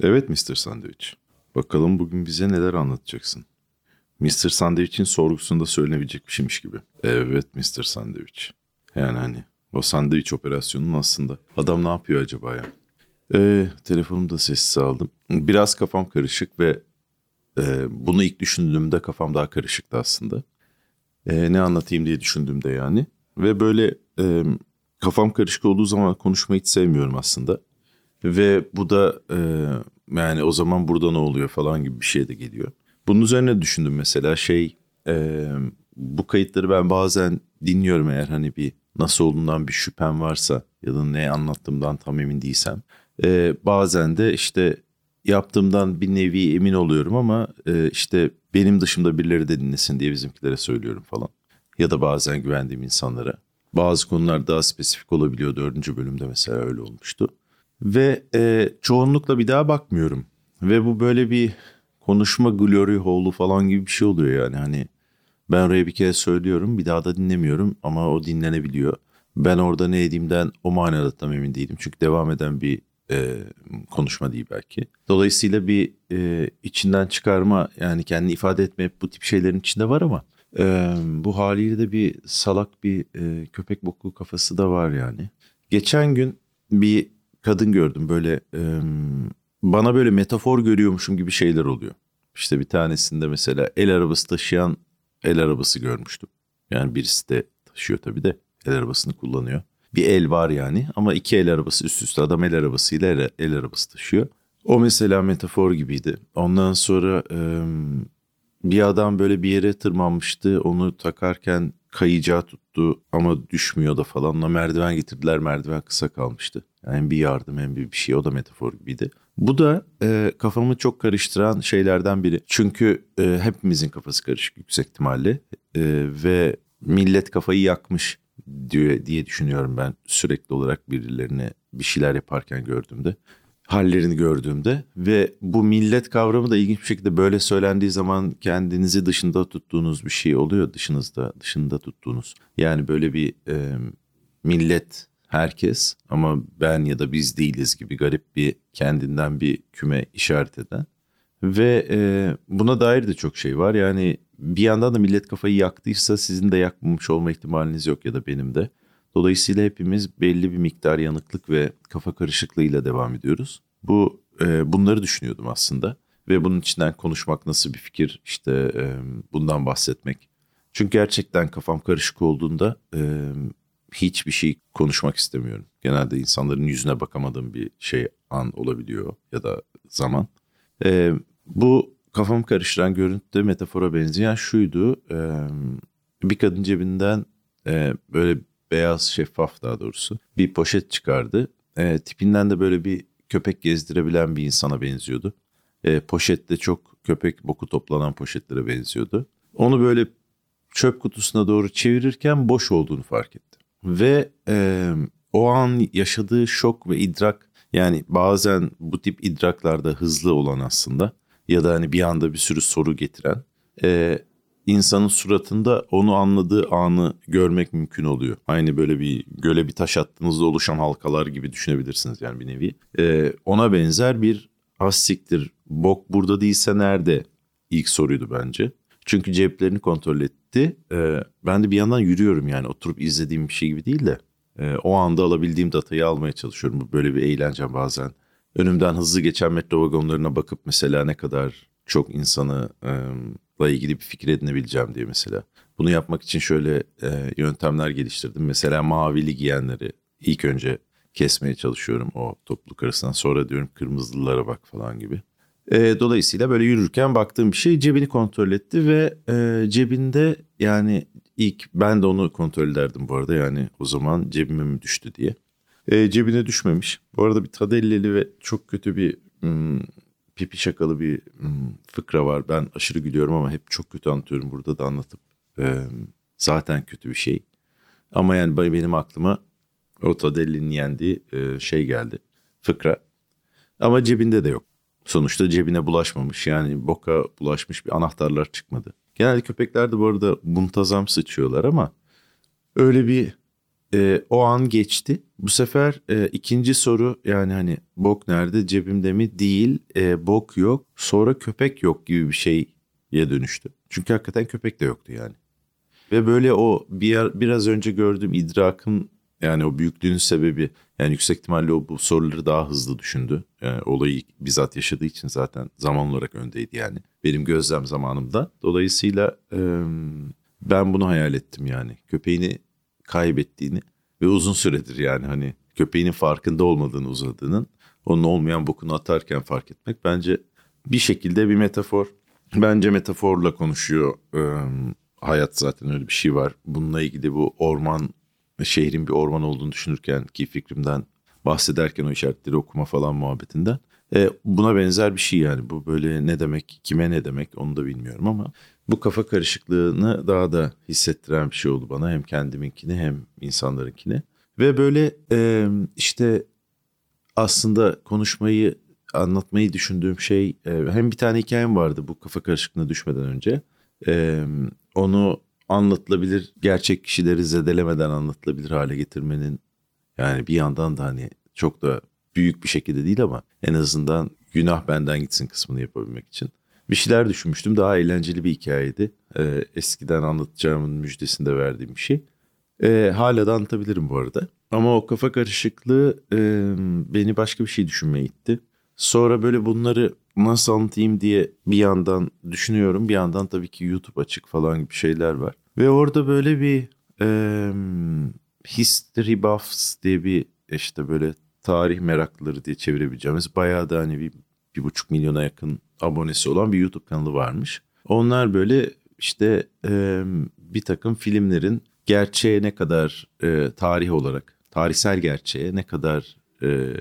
Evet Mr. Sandwich. Bakalım bugün bize neler anlatacaksın. Mr. Sandwich'in sorgusunda söylenebilecek bir şeymiş gibi. Evet Mr. Sandwich. Yani hani o sandviç operasyonunun aslında. Adam ne yapıyor acaba ya? Ee, telefonumu da sessiz aldım. Biraz kafam karışık ve e, bunu ilk düşündüğümde kafam daha karışıktı aslında. E, ne anlatayım diye düşündüğümde yani. Ve böyle e, kafam karışık olduğu zaman konuşmayı hiç sevmiyorum aslında. Ve bu da e, yani o zaman burada ne oluyor falan gibi bir şey de geliyor. Bunun üzerine düşündüm mesela şey e, bu kayıtları ben bazen dinliyorum eğer hani bir nasıl olduğundan bir şüphem varsa ya da ne anlattığımdan tam emin değilsem. E, bazen de işte yaptığımdan bir nevi emin oluyorum ama e, işte benim dışımda birileri de dinlesin diye bizimkilere söylüyorum falan. Ya da bazen güvendiğim insanlara. Bazı konular daha spesifik olabiliyor. Dördüncü bölümde mesela öyle olmuştu. Ve e, çoğunlukla bir daha bakmıyorum. Ve bu böyle bir konuşma glory hole'u falan gibi bir şey oluyor yani. Hani ben oraya bir kere söylüyorum bir daha da dinlemiyorum ama o dinlenebiliyor. Ben orada ne dediğimden o manada tam emin değilim. Çünkü devam eden bir e, konuşma değil belki. Dolayısıyla bir e, içinden çıkarma yani kendini ifade etme bu tip şeylerin içinde var ama e, bu haliyle de bir salak bir e, köpek boku kafası da var yani. Geçen gün bir kadın gördüm böyle e, bana böyle metafor görüyormuşum gibi şeyler oluyor. İşte bir tanesinde mesela el arabası taşıyan el arabası görmüştüm. Yani birisi de taşıyor tabii de el arabasını kullanıyor. Bir el var yani ama iki el arabası üst üste adam el arabasıyla el, el arabası taşıyor. O mesela metafor gibiydi. Ondan sonra e, bir adam böyle bir yere tırmanmıştı. Onu takarken kayacağı tuttu ama düşmüyor da falan. Ona merdiven getirdiler merdiven kısa kalmıştı. Hem bir yardım hem bir, bir şey o da metafor gibiydi. Bu da e, kafamı çok karıştıran şeylerden biri. Çünkü e, hepimizin kafası karışık yüksek ihtimalle. E, ve millet kafayı yakmış diye, diye düşünüyorum ben sürekli olarak birilerine bir şeyler yaparken gördüğümde hallerini gördüğümde ve bu millet kavramı da ilginç bir şekilde böyle söylendiği zaman kendinizi dışında tuttuğunuz bir şey oluyor dışınızda dışında tuttuğunuz yani böyle bir e, millet herkes ama ben ya da biz değiliz gibi garip bir kendinden bir küme işaret eden ve e, buna dair de çok şey var yani bir yandan da millet kafayı yaktıysa sizin de yakmamış olma ihtimaliniz yok ya da benim de. Dolayısıyla hepimiz belli bir miktar yanıklık ve kafa karışıklığıyla devam ediyoruz. Bu e, bunları düşünüyordum aslında ve bunun içinden konuşmak nasıl bir fikir işte e, bundan bahsetmek. Çünkü gerçekten kafam karışık olduğunda e, hiçbir şey konuşmak istemiyorum. Genelde insanların yüzüne bakamadığım bir şey an olabiliyor ya da zaman. E, bu kafamı karıştıran görüntüde metafora benzeyen şuydu. E, bir kadın cebinden e, böyle beyaz şeffaf daha doğrusu bir poşet çıkardı. E, tipinden de böyle bir köpek gezdirebilen bir insana benziyordu. E, poşette çok köpek boku toplanan poşetlere benziyordu. Onu böyle çöp kutusuna doğru çevirirken boş olduğunu fark etti. Ve e, o an yaşadığı şok ve idrak yani bazen bu tip idraklarda hızlı olan aslında ya da hani bir anda bir sürü soru getiren e, insanın suratında onu anladığı anı görmek mümkün oluyor. Aynı böyle bir göle bir taş attığınızda oluşan halkalar gibi düşünebilirsiniz yani bir nevi. E, ona benzer bir hassiktir bok burada değilse nerede ilk soruydu bence. Çünkü ceplerini kontrol etti. E, ben de bir yandan yürüyorum yani oturup izlediğim bir şey gibi değil de e, o anda alabildiğim datayı almaya çalışıyorum. Bu böyle bir eğlence bazen önümden hızlı geçen metro vagonlarına bakıp mesela ne kadar çok insanı ıı, ilgili bir fikir edinebileceğim diye mesela. Bunu yapmak için şöyle e, yöntemler geliştirdim. Mesela mavili giyenleri ilk önce kesmeye çalışıyorum o topluluk arasından. Sonra diyorum kırmızılılara bak falan gibi. E, dolayısıyla böyle yürürken baktığım bir şey cebini kontrol etti ve e, cebinde yani ilk ben de onu kontrol ederdim bu arada yani o zaman cebime mi düştü diye. E, cebine düşmemiş. Bu arada bir Tadelleli ve çok kötü bir hmm, pipi şakalı bir hmm, fıkra var. Ben aşırı gülüyorum ama hep çok kötü anlatıyorum burada da anlatıp. E, zaten kötü bir şey. Ama yani benim aklıma o Tadellinin yendiği e, şey geldi. Fıkra. Ama cebinde de yok. Sonuçta cebine bulaşmamış. Yani boka bulaşmış bir anahtarlar çıkmadı. Genelde köpekler de bu arada muntazam sıçıyorlar ama öyle bir e, o an geçti. Bu sefer e, ikinci soru yani hani bok nerede cebimde mi değil e, bok yok sonra köpek yok gibi bir şeye dönüştü. Çünkü hakikaten köpek de yoktu yani. Ve böyle o bir, biraz önce gördüğüm idrakın yani o büyüklüğün sebebi yani yüksek ihtimalle o bu soruları daha hızlı düşündü. Yani olayı bizzat yaşadığı için zaten zaman olarak öndeydi yani. Benim gözlem zamanımda. Dolayısıyla e, ben bunu hayal ettim yani. Köpeğini kaybettiğini ve uzun süredir yani hani köpeğinin farkında olmadığını uzadığının onun olmayan bokunu atarken fark etmek bence bir şekilde bir metafor. Bence metaforla konuşuyor. Ee, hayat zaten öyle bir şey var. Bununla ilgili bu orman, şehrin bir orman olduğunu düşünürken ki fikrimden bahsederken o işaretleri okuma falan muhabbetinden. E, buna benzer bir şey yani bu böyle ne demek kime ne demek onu da bilmiyorum ama bu kafa karışıklığını daha da hissettiren bir şey oldu bana. Hem kendiminkini hem insanlarınkini. Ve böyle e, işte aslında konuşmayı anlatmayı düşündüğüm şey e, hem bir tane hikayem vardı bu kafa karışıklığına düşmeden önce. E, onu anlatılabilir gerçek kişileri zedelemeden anlatılabilir hale getirmenin yani bir yandan da hani çok da büyük bir şekilde değil ama en azından günah benden gitsin kısmını yapabilmek için bir şeyler düşünmüştüm. Daha eğlenceli bir hikayeydi. Ee, eskiden anlatacağımın müjdesinde verdiğim bir şey. Ee, hala da anlatabilirim bu arada. Ama o kafa karışıklığı e, beni başka bir şey düşünmeye itti. Sonra böyle bunları nasıl anlatayım diye bir yandan düşünüyorum. Bir yandan tabii ki YouTube açık falan gibi şeyler var. Ve orada böyle bir e, History Buffs diye bir işte böyle tarih meraklıları diye çevirebileceğimiz bayağı da hani bir, bir buçuk milyona yakın abonesi olan bir YouTube kanalı varmış. Onlar böyle işte e, bir takım filmlerin gerçeğe ne kadar e, tarih olarak, tarihsel gerçeğe ne kadar e,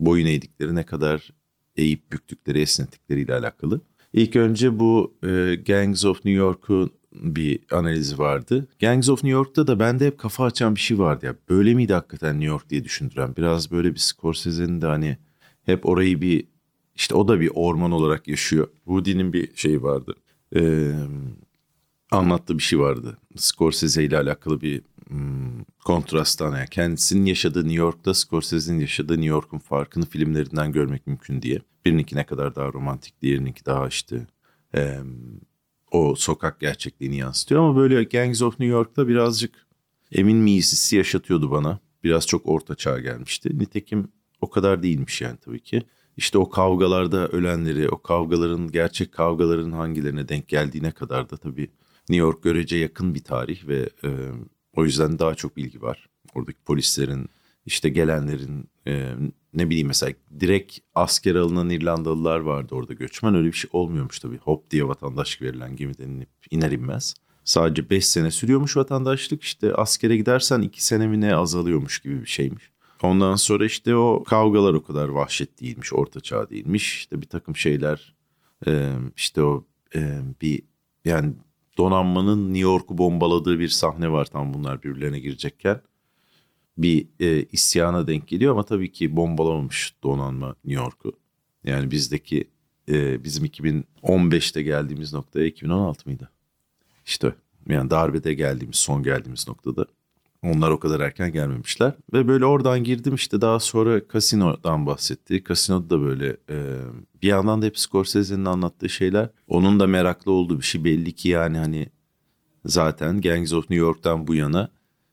boyun eğdikleri, ne kadar eğip büktükleri, esnettikleriyle alakalı. İlk önce bu e, Gangs of New York'un bir analizi vardı. Gangs of New York'ta da bende hep kafa açan bir şey vardı ya. Böyle miydi hakikaten New York diye düşündüren. Biraz böyle bir Scorsese'nin de hani hep orayı bir işte o da bir orman olarak yaşıyor. Woody'nin bir şeyi vardı. Ee, anlattığı bir şey vardı. Scorsese ile alakalı bir kontrasttan yani kendisinin yaşadığı New York'ta Scorsese'nin yaşadığı New York'un farkını filmlerinden görmek mümkün diye. Birininki ne kadar daha romantik, diğerininki daha işte e, o sokak gerçekliğini yansıtıyor ama böyle Gangs of New York'ta birazcık emin miyiz hissi yaşatıyordu bana. Biraz çok orta çağ gelmişti. Nitekim o kadar değilmiş yani tabii ki. İşte o kavgalarda ölenleri, o kavgaların, gerçek kavgaların hangilerine denk geldiğine kadar da tabii New York görece yakın bir tarih ve e, o yüzden daha çok bilgi var. Oradaki polislerin, işte gelenlerin, e, ne bileyim mesela direkt asker alınan İrlandalılar vardı orada göçmen. Öyle bir şey olmuyormuş tabii. Hop diye vatandaşlık verilen gemiden inip iner inmez. Sadece 5 sene sürüyormuş vatandaşlık. İşte askere gidersen 2 sene mi ne azalıyormuş gibi bir şeymiş. Ondan sonra işte o kavgalar o kadar vahşet değilmiş, orta çağ değilmiş. İşte bir takım şeyler e, işte o e, bir yani donanmanın New York'u bombaladığı bir sahne var tam bunlar birbirlerine girecekken. Bir e, isyana denk geliyor ama tabii ki bombalamamış donanma New York'u. Yani bizdeki e, bizim 2015'te geldiğimiz noktaya 2016 mıydı? İşte yani darbede geldiğimiz son geldiğimiz noktada onlar o kadar erken gelmemişler. Ve böyle oradan girdim işte daha sonra Casino'dan bahsetti. Casino'da da böyle e, bir yandan da hep Scorsese'nin anlattığı şeyler. Onun da meraklı olduğu bir şey belli ki yani hani zaten Gangs of New York'tan bu yana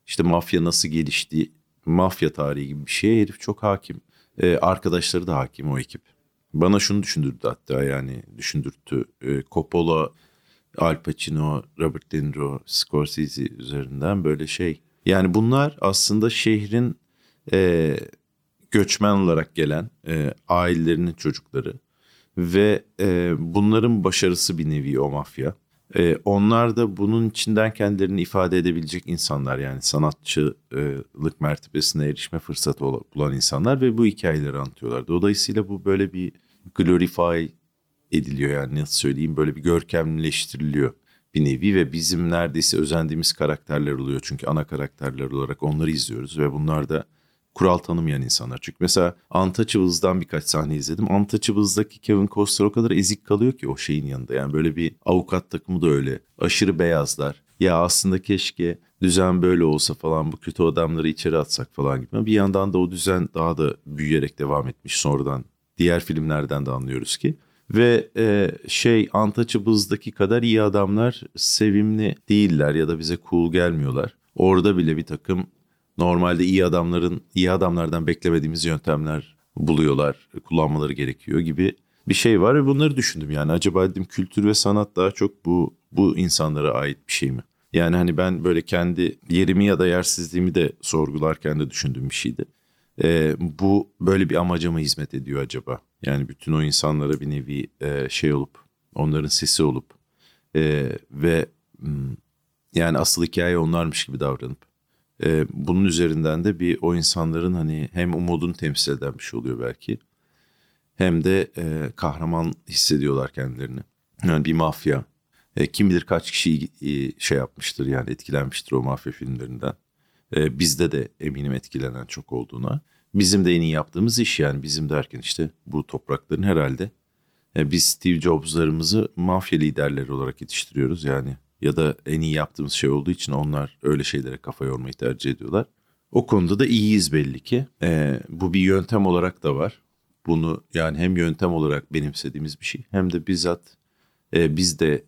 işte mafya nasıl gelişti, mafya tarihi gibi bir şeye herif çok hakim. E, arkadaşları da hakim o ekip. Bana şunu düşündürdü hatta yani düşündürttü. E, Coppola, Al Pacino, Robert De Niro, Scorsese üzerinden böyle şey yani bunlar aslında şehrin e, göçmen olarak gelen e, ailelerinin çocukları ve e, bunların başarısı bir nevi o mafya. E, onlar da bunun içinden kendilerini ifade edebilecek insanlar yani sanatçılık mertebesine erişme fırsatı bulan insanlar ve bu hikayeleri anlatıyorlar. Dolayısıyla bu böyle bir glorify ediliyor yani nasıl söyleyeyim böyle bir görkemleştiriliyor bir nevi ve bizim neredeyse özendiğimiz karakterler oluyor. Çünkü ana karakterler olarak onları izliyoruz ve bunlar da kural tanımayan insanlar. Çünkü mesela Untouchables'dan birkaç sahne izledim. Untouchables'daki Kevin Costner o kadar ezik kalıyor ki o şeyin yanında. Yani böyle bir avukat takımı da öyle. Aşırı beyazlar. ya aslında keşke düzen böyle olsa falan bu kötü adamları içeri atsak falan gibi. Bir yandan da o düzen daha da büyüyerek devam etmiş sonradan. Diğer filmlerden de anlıyoruz ki. Ve e, şey Untouchables'daki kadar iyi adamlar sevimli değiller ya da bize cool gelmiyorlar. Orada bile bir takım normalde iyi adamların iyi adamlardan beklemediğimiz yöntemler buluyorlar, kullanmaları gerekiyor gibi bir şey var ve bunları düşündüm yani acaba dedim kültür ve sanat daha çok bu bu insanlara ait bir şey mi? Yani hani ben böyle kendi yerimi ya da yersizliğimi de sorgularken de düşündüğüm bir şeydi. Ee, bu böyle bir amaca mı hizmet ediyor acaba? Yani bütün o insanlara bir nevi e, şey olup, onların sesi olup e, ve hmm, yani asıl hikaye onlarmış gibi davranıp e, bunun üzerinden de bir o insanların hani hem umudunu temsil eden bir şey oluyor belki hem de e, kahraman hissediyorlar kendilerini. Yani bir mafya. E, kim bilir kaç kişi e, şey yapmıştır yani etkilenmiştir o mafya filmlerinden. E, bizde de eminim etkilenen çok olduğuna. Bizim de en iyi yaptığımız iş yani bizim derken işte bu toprakların herhalde. E, biz Steve Jobs'larımızı mafya liderleri olarak yetiştiriyoruz yani. Ya da en iyi yaptığımız şey olduğu için onlar öyle şeylere kafa yormayı tercih ediyorlar. O konuda da iyiyiz belli ki. E, bu bir yöntem olarak da var bunu yani hem yöntem olarak benimsediğimiz bir şey hem de bizzat e, biz de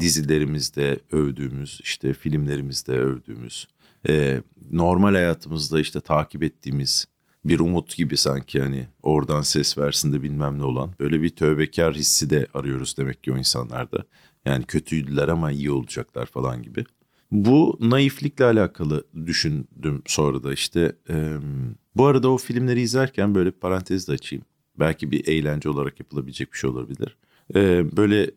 dizilerimizde övdüğümüz işte filmlerimizde övdüğümüz e, normal hayatımızda işte takip ettiğimiz bir umut gibi sanki hani oradan ses versin de bilmem ne olan böyle bir tövbekar hissi de arıyoruz demek ki o insanlarda. Yani kötüydüler ama iyi olacaklar falan gibi. Bu naiflikle alakalı düşündüm sonra da işte. E, bu arada o filmleri izlerken böyle parantez de açayım. Belki bir eğlence olarak yapılabilecek bir şey olabilir. Ee, böyle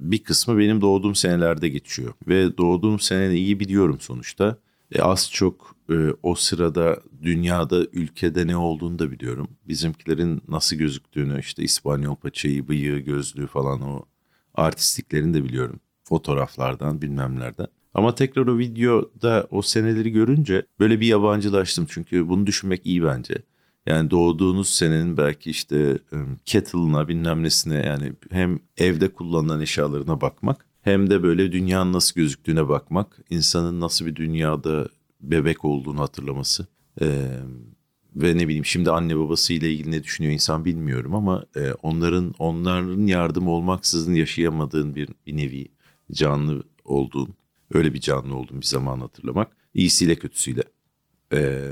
bir kısmı benim doğduğum senelerde geçiyor. Ve doğduğum seneyi iyi biliyorum sonuçta. E, az çok e, o sırada dünyada ülkede ne olduğunu da biliyorum. Bizimkilerin nasıl gözüktüğünü işte İspanyol paçayı, bıyığı, gözlüğü falan o artistliklerini de biliyorum. Fotoğraflardan bilmemlerden. Ama tekrar o videoda o seneleri görünce böyle bir yabancılaştım. Çünkü bunu düşünmek iyi bence. Yani doğduğunuz senenin belki işte kettle'ına bilmem nesine yani hem evde kullanılan eşyalarına bakmak hem de böyle dünyanın nasıl gözüktüğüne bakmak, insanın nasıl bir dünyada bebek olduğunu hatırlaması. Ee, ve ne bileyim şimdi anne babası ile ilgili ne düşünüyor insan bilmiyorum ama e, onların onların yardım olmaksızın yaşayamadığın bir, bir nevi canlı olduğun, öyle bir canlı olduğun bir zaman hatırlamak. iyisiyle kötüsüyle. Ee,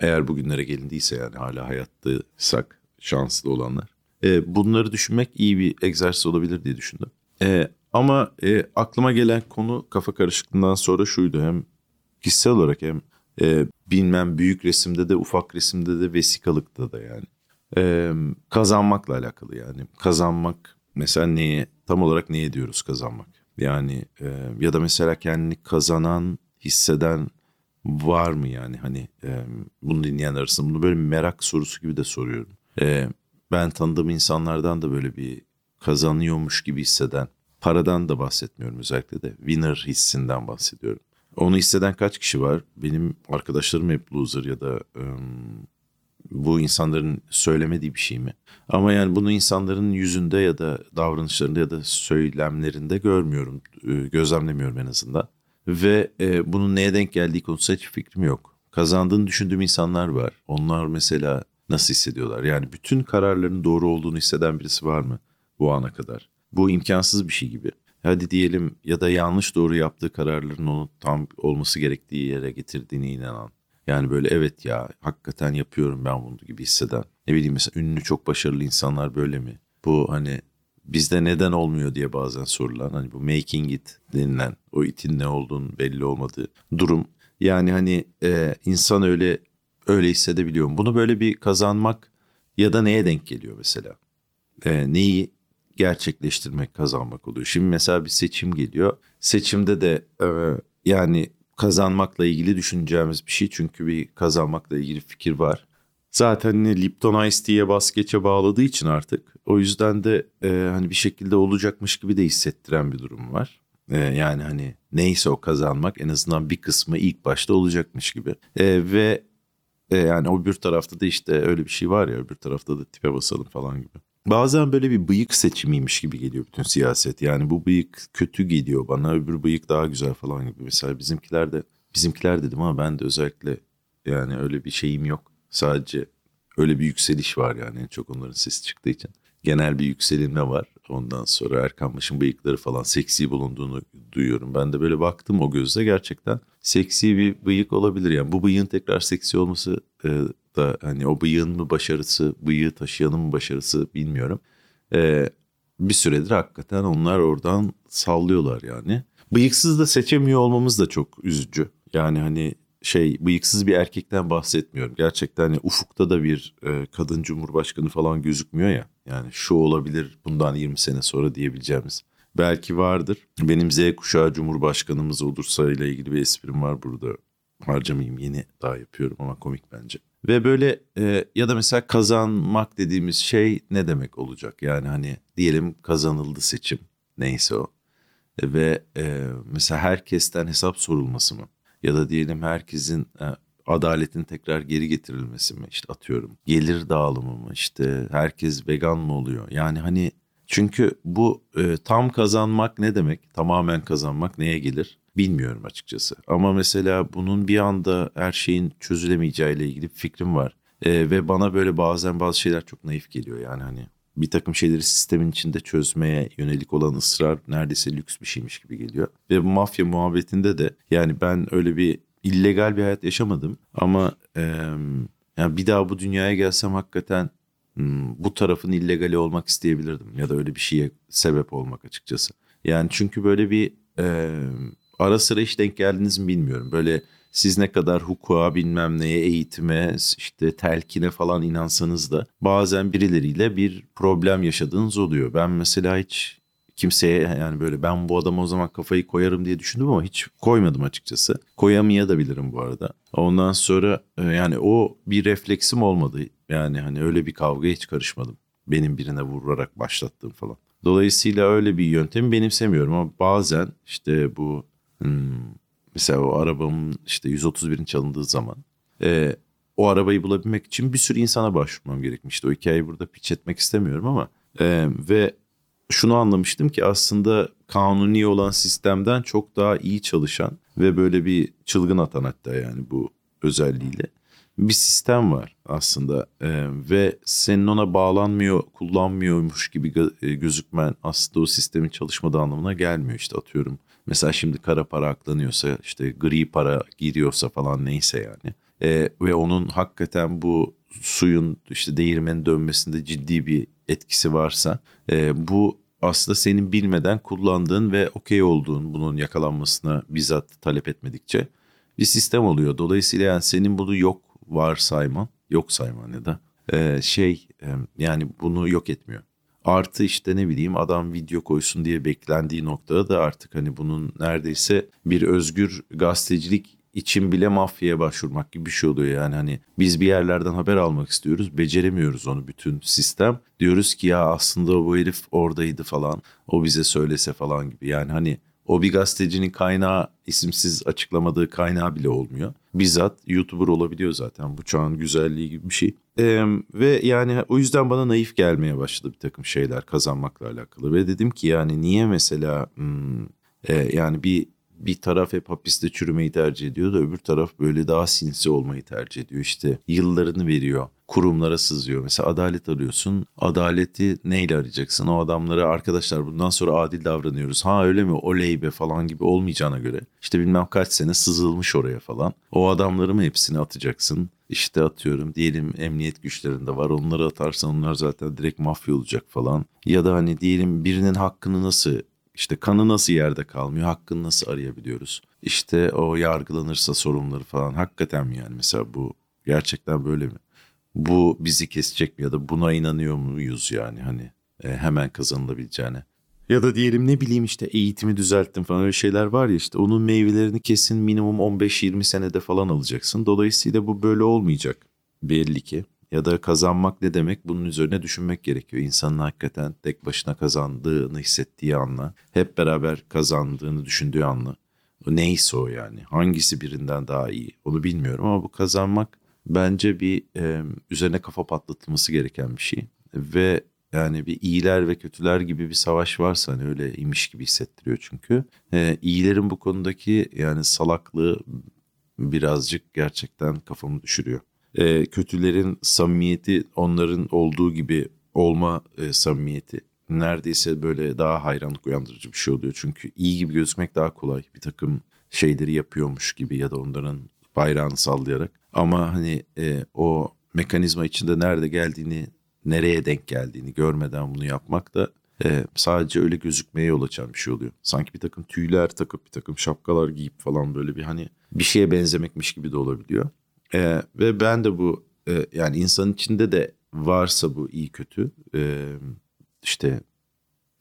eğer bugünlere gelindiyse yani hala hayattaysak şanslı olanlar. E, bunları düşünmek iyi bir egzersiz olabilir diye düşündüm. E, ama e, aklıma gelen konu kafa karışıklığından sonra şuydu. Hem kişisel olarak hem e, bilmem büyük resimde de ufak resimde de vesikalıkta da yani. E, kazanmakla alakalı yani. Kazanmak mesela neye tam olarak neye diyoruz kazanmak? Yani e, ya da mesela kendini kazanan, hisseden var mı yani hani e, bunu dinleyen arasında bunu böyle merak sorusu gibi de soruyorum. E, ben tanıdığım insanlardan da böyle bir kazanıyormuş gibi hisseden paradan da bahsetmiyorum özellikle de winner hissinden bahsediyorum. Onu hisseden kaç kişi var? Benim arkadaşlarım hep loser ya da e, bu insanların söylemediği bir şey mi? Ama yani bunu insanların yüzünde ya da davranışlarında ya da söylemlerinde görmüyorum, gözlemlemiyorum en azından. Ve e, bunun neye denk geldiği konusunda hiç fikrim yok. Kazandığını düşündüğüm insanlar var. Onlar mesela nasıl hissediyorlar? Yani bütün kararların doğru olduğunu hisseden birisi var mı bu ana kadar? Bu imkansız bir şey gibi. Hadi diyelim ya da yanlış doğru yaptığı kararların onu tam olması gerektiği yere getirdiğine inanan. Yani böyle evet ya hakikaten yapıyorum ben bunu gibi hisseden. Ne bileyim mesela ünlü çok başarılı insanlar böyle mi? Bu hani bizde neden olmuyor diye bazen sorulan hani bu making it denilen o itin ne olduğunu belli olmadığı durum. Yani hani e, insan öyle öyle hissedebiliyor. Bunu böyle bir kazanmak ya da neye denk geliyor mesela? E, neyi gerçekleştirmek, kazanmak oluyor. Şimdi mesela bir seçim geliyor. Seçimde de e, yani kazanmakla ilgili düşüneceğimiz bir şey. Çünkü bir kazanmakla ilgili fikir var. Zaten Lipton Ice Tea'ye bas geçe bağladığı için artık o yüzden de e, hani bir şekilde olacakmış gibi de hissettiren bir durum var. E, yani hani neyse o kazanmak en azından bir kısmı ilk başta olacakmış gibi. E, ve e, yani o bir tarafta da işte öyle bir şey var ya öbür tarafta da tipe basalım falan gibi. Bazen böyle bir bıyık seçimiymiş gibi geliyor bütün siyaset. Yani bu bıyık kötü geliyor bana öbür bıyık daha güzel falan gibi. Mesela bizimkiler de bizimkiler dedim ama ben de özellikle yani öyle bir şeyim yok. Sadece öyle bir yükseliş var yani en çok onların sesi çıktığı için. Genel bir yükselinme var. Ondan sonra Erkan Baş'ın bıyıkları falan seksi bulunduğunu duyuyorum. Ben de böyle baktım o gözle gerçekten seksi bir bıyık olabilir. Yani bu bıyığın tekrar seksi olması e, da hani o bıyığın mı başarısı, bıyığı taşıyanın mı başarısı bilmiyorum. E, bir süredir hakikaten onlar oradan sallıyorlar yani. Bıyıksız da seçemiyor olmamız da çok üzücü. Yani hani şey bıyıksız bir erkekten bahsetmiyorum. Gerçekten hani ufukta da bir e, kadın cumhurbaşkanı falan gözükmüyor ya. Yani şu olabilir bundan 20 sene sonra diyebileceğimiz. Belki vardır. Benim Z kuşağı cumhurbaşkanımız olursa ile ilgili bir esprim var burada. Harcamayayım yeni daha yapıyorum ama komik bence. Ve böyle e, ya da mesela kazanmak dediğimiz şey ne demek olacak? Yani hani diyelim kazanıldı seçim neyse o. E, ve e, mesela herkesten hesap sorulması mı? Ya da diyelim herkesin e, adaletin tekrar geri getirilmesi mi? İşte atıyorum gelir dağılımı mı? İşte herkes vegan mı oluyor? Yani hani çünkü bu e, tam kazanmak ne demek? Tamamen kazanmak neye gelir? Bilmiyorum açıkçası. Ama mesela bunun bir anda her şeyin çözülemeyeceğiyle ilgili bir fikrim var. E, ve bana böyle bazen bazı şeyler çok naif geliyor. Yani hani bir takım şeyleri sistemin içinde çözmeye yönelik olan ısrar neredeyse lüks bir şeymiş gibi geliyor. Ve bu mafya muhabbetinde de yani ben öyle bir illegal bir hayat yaşamadım ama e, yani bir daha bu dünyaya gelsem hakikaten bu tarafın illegali olmak isteyebilirdim ya da öyle bir şeye sebep olmak açıkçası. Yani çünkü böyle bir e, ara sıra hiç denk geldiniz mi bilmiyorum. Böyle siz ne kadar hukuka bilmem neye eğitime işte telkine falan inansanız da bazen birileriyle bir problem yaşadığınız oluyor. Ben mesela hiç kimseye yani böyle ben bu adama o zaman kafayı koyarım diye düşündüm ama hiç koymadım açıkçası. Koyamaya da bilirim bu arada. Ondan sonra yani o bir refleksim olmadı. Yani hani öyle bir kavgaya hiç karışmadım. Benim birine vurarak başlattığım falan. Dolayısıyla öyle bir yöntemi benimsemiyorum ama bazen işte bu hmm, mesela o arabamın işte 131'in çalındığı zaman e, o arabayı bulabilmek için bir sürü insana başvurmam gerekmişti. O hikayeyi burada piç etmek istemiyorum ama e, ve şunu anlamıştım ki aslında kanuni olan sistemden çok daha iyi çalışan ve böyle bir çılgın atan hatta yani bu özelliğiyle bir sistem var aslında ee, ve senin ona bağlanmıyor, kullanmıyormuş gibi e, gözükmen aslında o sistemin çalışmadığı anlamına gelmiyor işte atıyorum. Mesela şimdi kara para aklanıyorsa işte gri para giriyorsa falan neyse yani. Ee, ve onun hakikaten bu suyun işte değirmenin dönmesinde ciddi bir etkisi varsa e, bu aslında senin bilmeden kullandığın ve okey olduğun bunun yakalanmasına bizzat talep etmedikçe bir sistem oluyor. Dolayısıyla yani senin bunu yok varsayman, yok sayman ya da e, şey e, yani bunu yok etmiyor. Artı işte ne bileyim adam video koysun diye beklendiği noktada da artık hani bunun neredeyse bir özgür gazetecilik için bile mafyaya başvurmak gibi bir şey oluyor. Yani hani biz bir yerlerden haber almak istiyoruz beceremiyoruz onu bütün sistem. Diyoruz ki ya aslında bu herif oradaydı falan o bize söylese falan gibi. Yani hani o bir gazetecinin kaynağı isimsiz açıklamadığı kaynağı bile olmuyor. Bizzat YouTuber olabiliyor zaten bu çağın güzelliği gibi bir şey. Ee, ve yani o yüzden bana naif gelmeye başladı bir takım şeyler kazanmakla alakalı. Ve dedim ki yani niye mesela hmm, e, yani bir bir taraf hep hapiste çürümeyi tercih ediyor da öbür taraf böyle daha sinsi olmayı tercih ediyor. İşte yıllarını veriyor. Kurumlara sızıyor. Mesela adalet arıyorsun. Adaleti neyle arayacaksın? O adamlara arkadaşlar bundan sonra adil davranıyoruz. Ha öyle mi? Oley be falan gibi olmayacağına göre. İşte bilmem kaç sene sızılmış oraya falan. O adamları mı hepsini atacaksın? İşte atıyorum diyelim emniyet güçlerinde var onları atarsan onlar zaten direkt mafya olacak falan. Ya da hani diyelim birinin hakkını nasıl işte kanı nasıl yerde kalmıyor, hakkını nasıl arayabiliyoruz? İşte o yargılanırsa sorunları falan. Hakikaten mi yani mesela bu gerçekten böyle mi? Bu bizi kesecek mi ya da buna inanıyor muyuz yani hani e, hemen kazanılabileceğine? Ya da diyelim ne bileyim işte eğitimi düzelttim falan öyle şeyler var ya işte onun meyvelerini kesin minimum 15-20 senede falan alacaksın. Dolayısıyla bu böyle olmayacak belli ki ya da kazanmak ne demek bunun üzerine düşünmek gerekiyor. İnsanın hakikaten tek başına kazandığını hissettiği anla, hep beraber kazandığını düşündüğü anla. Neyse o yani hangisi birinden daha iyi onu bilmiyorum ama bu kazanmak bence bir e, üzerine kafa patlatılması gereken bir şey. Ve yani bir iyiler ve kötüler gibi bir savaş varsa hani öyle imiş gibi hissettiriyor çünkü. E, iyilerin bu konudaki yani salaklığı birazcık gerçekten kafamı düşürüyor. E, kötülerin samimiyeti onların olduğu gibi olma e, samimiyeti neredeyse böyle daha hayranlık uyandırıcı bir şey oluyor. Çünkü iyi gibi gözükmek daha kolay. Bir takım şeyleri yapıyormuş gibi ya da onların bayrağını sallayarak. Ama hani e, o mekanizma içinde nerede geldiğini, nereye denk geldiğini görmeden bunu yapmak da e, sadece öyle gözükmeye yol açan bir şey oluyor. Sanki bir takım tüyler takıp bir takım şapkalar giyip falan böyle bir hani bir şeye benzemekmiş gibi de olabiliyor. E, ve ben de bu e, yani insanın içinde de varsa bu iyi kötü e, işte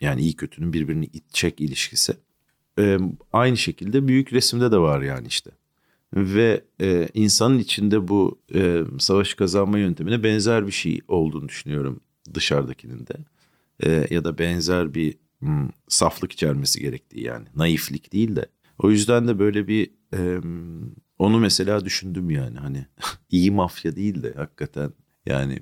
yani iyi kötünün birbirini itecek ilişkisi e, aynı şekilde büyük resimde de var yani işte. Ve e, insanın içinde bu e, savaş kazanma yöntemine benzer bir şey olduğunu düşünüyorum dışarıdakinin de. E, ya da benzer bir hmm, saflık içermesi gerektiği yani naiflik değil de. O yüzden de böyle bir e, onu mesela düşündüm yani hani iyi mafya değil de hakikaten yani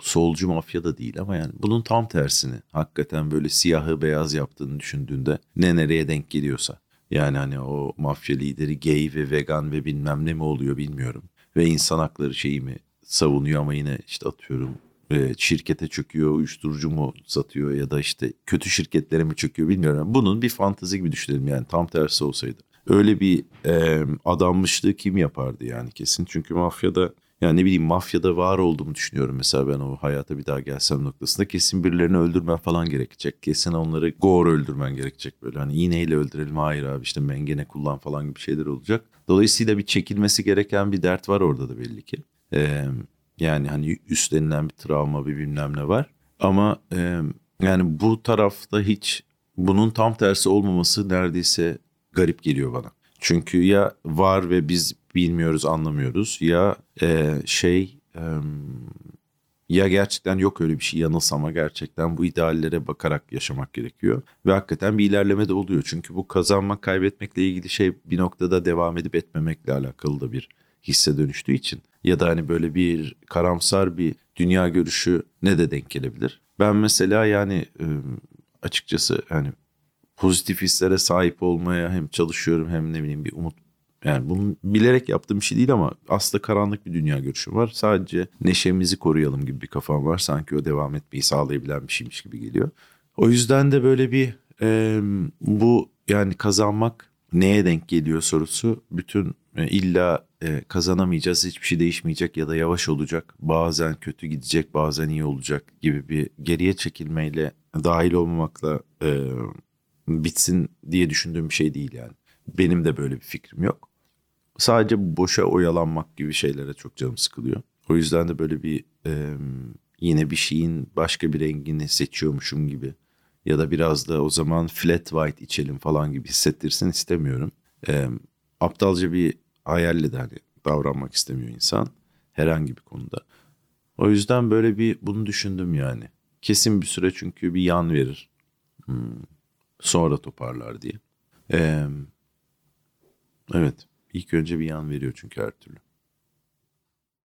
solcu mafya da değil ama yani bunun tam tersini hakikaten böyle siyahı beyaz yaptığını düşündüğünde ne nereye denk geliyorsa. Yani hani o mafya lideri gay ve vegan ve bilmem ne mi oluyor bilmiyorum. Ve insan hakları şeyi mi savunuyor ama yine işte atıyorum e, şirkete çöküyor, uyuşturucu mu satıyor ya da işte kötü şirketlere mi çöküyor bilmiyorum. Bunun bir fantezi gibi düşünelim yani tam tersi olsaydı. Öyle bir e, adanmışlığı kim yapardı yani kesin. Çünkü mafyada yani ne bileyim mafyada var olduğumu düşünüyorum mesela ben o hayata bir daha gelsem noktasında kesin birilerini öldürmen falan gerekecek. Kesin onları gore öldürmen gerekecek böyle hani iğneyle öldürelim hayır abi işte mengene kullan falan gibi şeyler olacak. Dolayısıyla bir çekilmesi gereken bir dert var orada da belli ki. Ee, yani hani üstlenilen bir travma bir bilmem ne var. Ama e, yani bu tarafta hiç bunun tam tersi olmaması neredeyse garip geliyor bana. Çünkü ya var ve biz bilmiyoruz, anlamıyoruz ya e, şey e, ya gerçekten yok öyle bir şey yanılsama gerçekten bu ideallere bakarak yaşamak gerekiyor. Ve hakikaten bir ilerleme de oluyor. Çünkü bu kazanmak kaybetmekle ilgili şey bir noktada devam edip etmemekle alakalı da bir hisse dönüştüğü için. Ya da hani böyle bir karamsar bir dünya görüşü ne de denk gelebilir. Ben mesela yani açıkçası hani pozitif hislere sahip olmaya hem çalışıyorum hem ne bileyim bir umut yani bunu bilerek yaptığım bir şey değil ama aslında karanlık bir dünya görüşü var. Sadece neşemizi koruyalım gibi bir kafam var. Sanki o devam etmeyi sağlayabilen bir şeymiş gibi geliyor. O yüzden de böyle bir e, bu yani kazanmak neye denk geliyor sorusu bütün e, illa e, kazanamayacağız hiçbir şey değişmeyecek ya da yavaş olacak bazen kötü gidecek bazen iyi olacak gibi bir geriye çekilmeyle dahil olmamakla e, bitsin diye düşündüğüm bir şey değil yani. Benim de böyle bir fikrim yok. Sadece boşa oyalanmak gibi şeylere çok canım sıkılıyor. O yüzden de böyle bir e, yine bir şeyin başka bir rengini seçiyormuşum gibi ya da biraz da o zaman flat white içelim falan gibi hissettirsin istemiyorum. E, aptalca bir hayalle de hani davranmak istemiyor insan herhangi bir konuda. O yüzden böyle bir bunu düşündüm yani. Kesin bir süre çünkü bir yan verir. Hmm. Sonra toparlar diye. Ee, evet. ilk önce bir yan veriyor çünkü her türlü.